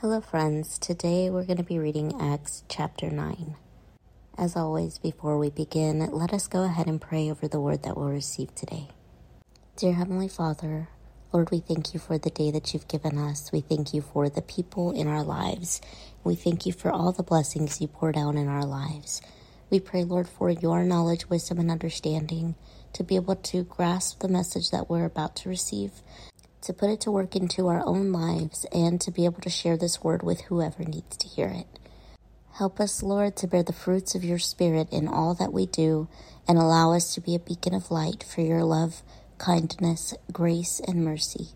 Hello, friends. Today we're going to be reading Acts chapter 9. As always, before we begin, let us go ahead and pray over the word that we'll receive today. Dear Heavenly Father, Lord, we thank you for the day that you've given us. We thank you for the people in our lives. We thank you for all the blessings you pour down in our lives. We pray, Lord, for your knowledge, wisdom, and understanding to be able to grasp the message that we're about to receive to put it to work into our own lives, and to be able to share this word with whoever needs to hear it. Help us, Lord, to bear the fruits of your Spirit in all that we do, and allow us to be a beacon of light for your love, kindness, grace, and mercy.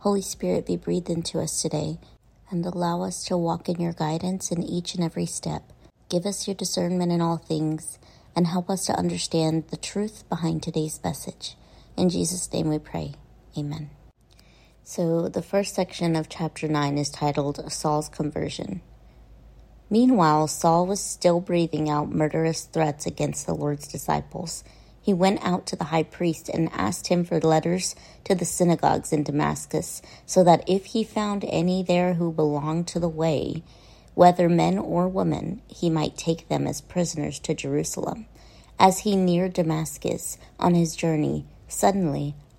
Holy Spirit, be breathed into us today, and allow us to walk in your guidance in each and every step. Give us your discernment in all things, and help us to understand the truth behind today's message. In Jesus' name we pray. Amen. So, the first section of chapter 9 is titled Saul's Conversion. Meanwhile, Saul was still breathing out murderous threats against the Lord's disciples. He went out to the high priest and asked him for letters to the synagogues in Damascus, so that if he found any there who belonged to the way, whether men or women, he might take them as prisoners to Jerusalem. As he neared Damascus on his journey, suddenly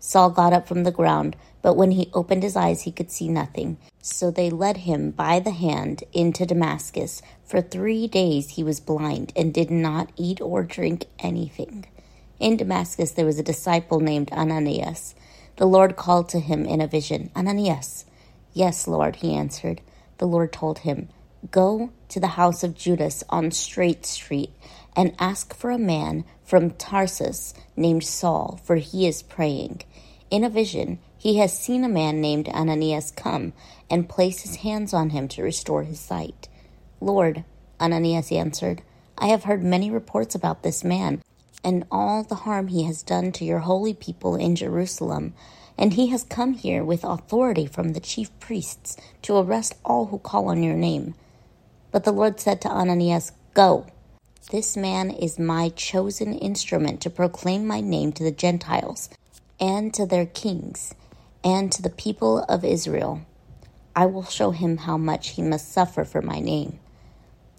Saul got up from the ground, but when he opened his eyes, he could see nothing. So they led him by the hand into Damascus. For three days he was blind and did not eat or drink anything. In Damascus there was a disciple named Ananias. The Lord called to him in a vision, Ananias. Yes, Lord, he answered. The Lord told him, Go to the house of Judas on Straight Street and ask for a man from Tarsus named Saul, for he is praying. In a vision, he has seen a man named Ananias come and place his hands on him to restore his sight. Lord, Ananias answered, I have heard many reports about this man and all the harm he has done to your holy people in Jerusalem. And he has come here with authority from the chief priests to arrest all who call on your name. But the Lord said to Ananias, Go. This man is my chosen instrument to proclaim my name to the Gentiles and to their kings, and to the people of Israel. I will show him how much he must suffer for my name.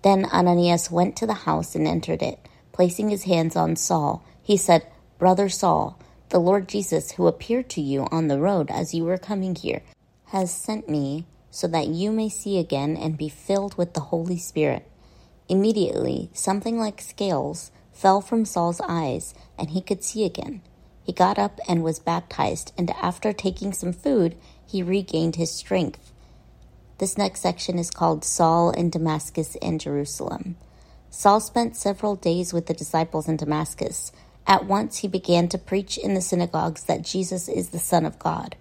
Then Ananias went to the house and entered it. Placing his hands on Saul, he said, Brother Saul, the Lord Jesus, who appeared to you on the road as you were coming here, has sent me so that you may see again and be filled with the Holy Spirit. Immediately, something like scales fell from Saul's eyes, and he could see again. He got up and was baptized, and after taking some food, he regained his strength. This next section is called Saul in Damascus and Jerusalem. Saul spent several days with the disciples in Damascus. At once he began to preach in the synagogues that Jesus is the Son of God.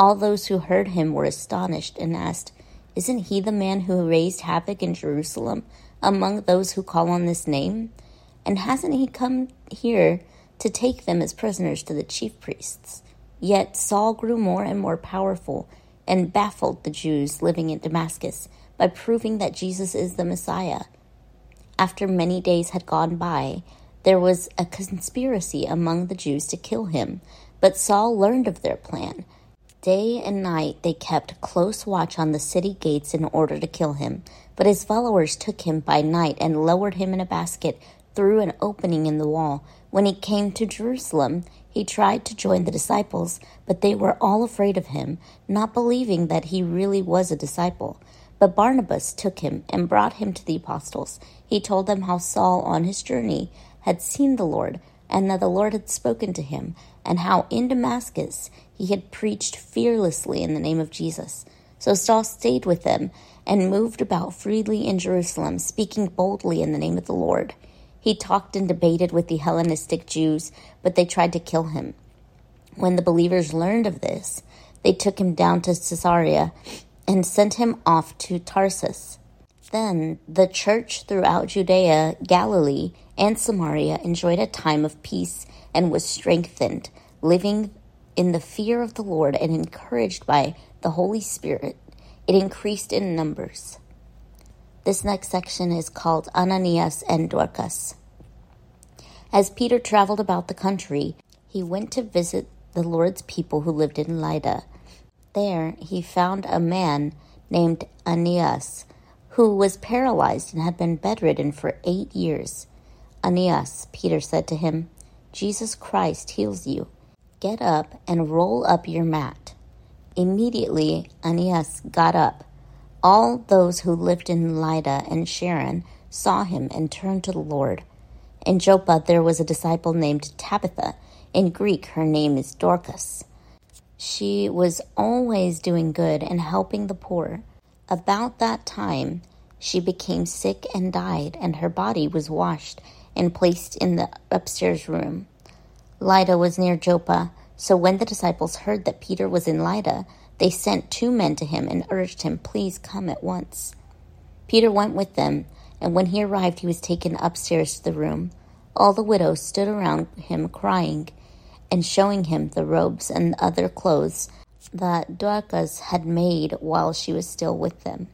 All those who heard him were astonished and asked, Isn't he the man who raised havoc in Jerusalem among those who call on this name? And hasn't he come here to take them as prisoners to the chief priests. Yet Saul grew more and more powerful and baffled the Jews living in Damascus by proving that Jesus is the Messiah. After many days had gone by, there was a conspiracy among the Jews to kill him, but Saul learned of their plan. Day and night they kept close watch on the city gates in order to kill him, but his followers took him by night and lowered him in a basket through an opening in the wall when he came to Jerusalem, he tried to join the disciples, but they were all afraid of him, not believing that he really was a disciple. But Barnabas took him and brought him to the apostles. He told them how Saul, on his journey, had seen the Lord, and that the Lord had spoken to him, and how in Damascus he had preached fearlessly in the name of Jesus. So Saul stayed with them and moved about freely in Jerusalem, speaking boldly in the name of the Lord. He talked and debated with the Hellenistic Jews, but they tried to kill him. When the believers learned of this, they took him down to Caesarea and sent him off to Tarsus. Then the church throughout Judea, Galilee, and Samaria enjoyed a time of peace and was strengthened, living in the fear of the Lord and encouraged by the Holy Spirit. It increased in numbers. This next section is called Ananias and Dorcas. As Peter traveled about the country, he went to visit the Lord's people who lived in Lydda. There he found a man named Aeneas who was paralyzed and had been bedridden for eight years. Aeneas, Peter said to him, Jesus Christ heals you. Get up and roll up your mat. Immediately Aeneas got up. All those who lived in Lydda and Sharon saw him and turned to the Lord. In Joppa there was a disciple named Tabitha. In Greek, her name is Dorcas. She was always doing good and helping the poor. About that time, she became sick and died, and her body was washed and placed in the upstairs room. Lydda was near Joppa, so when the disciples heard that Peter was in Lydda, they sent two men to him and urged him, Please come at once. Peter went with them, and when he arrived, he was taken upstairs to the room. All the widows stood around him, crying and showing him the robes and other clothes that Dorcas had made while she was still with them.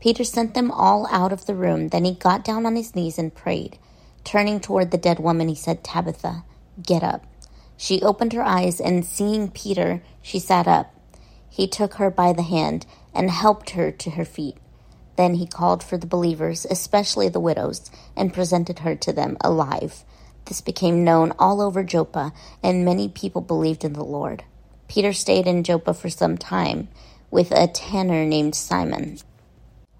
Peter sent them all out of the room. Then he got down on his knees and prayed. Turning toward the dead woman, he said, Tabitha, get up. She opened her eyes, and seeing Peter, she sat up. He took her by the hand and helped her to her feet. Then he called for the believers, especially the widows, and presented her to them alive. This became known all over Joppa, and many people believed in the Lord. Peter stayed in Joppa for some time with a tanner named Simon.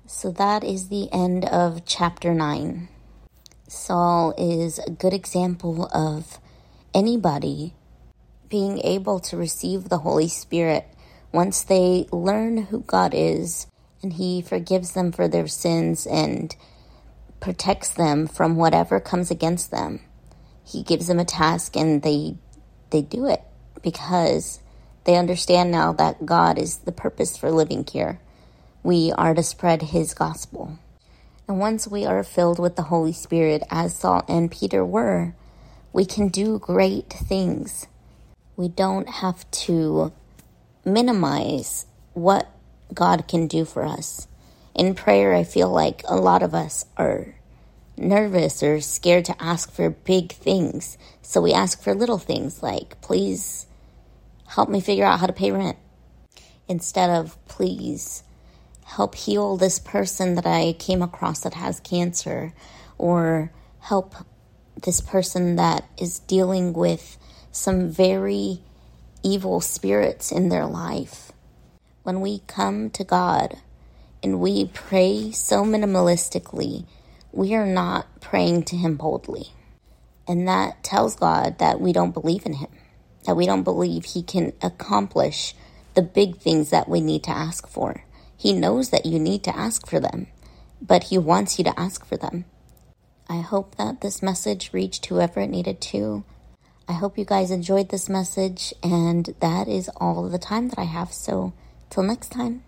So that is the end of chapter 9. Saul is a good example of anybody being able to receive the Holy Spirit once they learn who God is and He forgives them for their sins and protects them from whatever comes against them. He gives them a task and they they do it because they understand now that God is the purpose for living here. We are to spread His gospel. And once we are filled with the Holy Spirit, as Saul and Peter were, we can do great things. We don't have to minimize what God can do for us. In prayer, I feel like a lot of us are nervous or scared to ask for big things. So we ask for little things like, please help me figure out how to pay rent. Instead of, please help heal this person that I came across that has cancer, or help this person that is dealing with some very evil spirits in their life. When we come to God and we pray so minimalistically, we are not praying to Him boldly. And that tells God that we don't believe in Him that we don't believe He can accomplish the big things that we need to ask for. He knows that you need to ask for them, but He wants you to ask for them. I hope that this message reached whoever it needed to. I hope you guys enjoyed this message, and that is all the time that I have. So, till next time.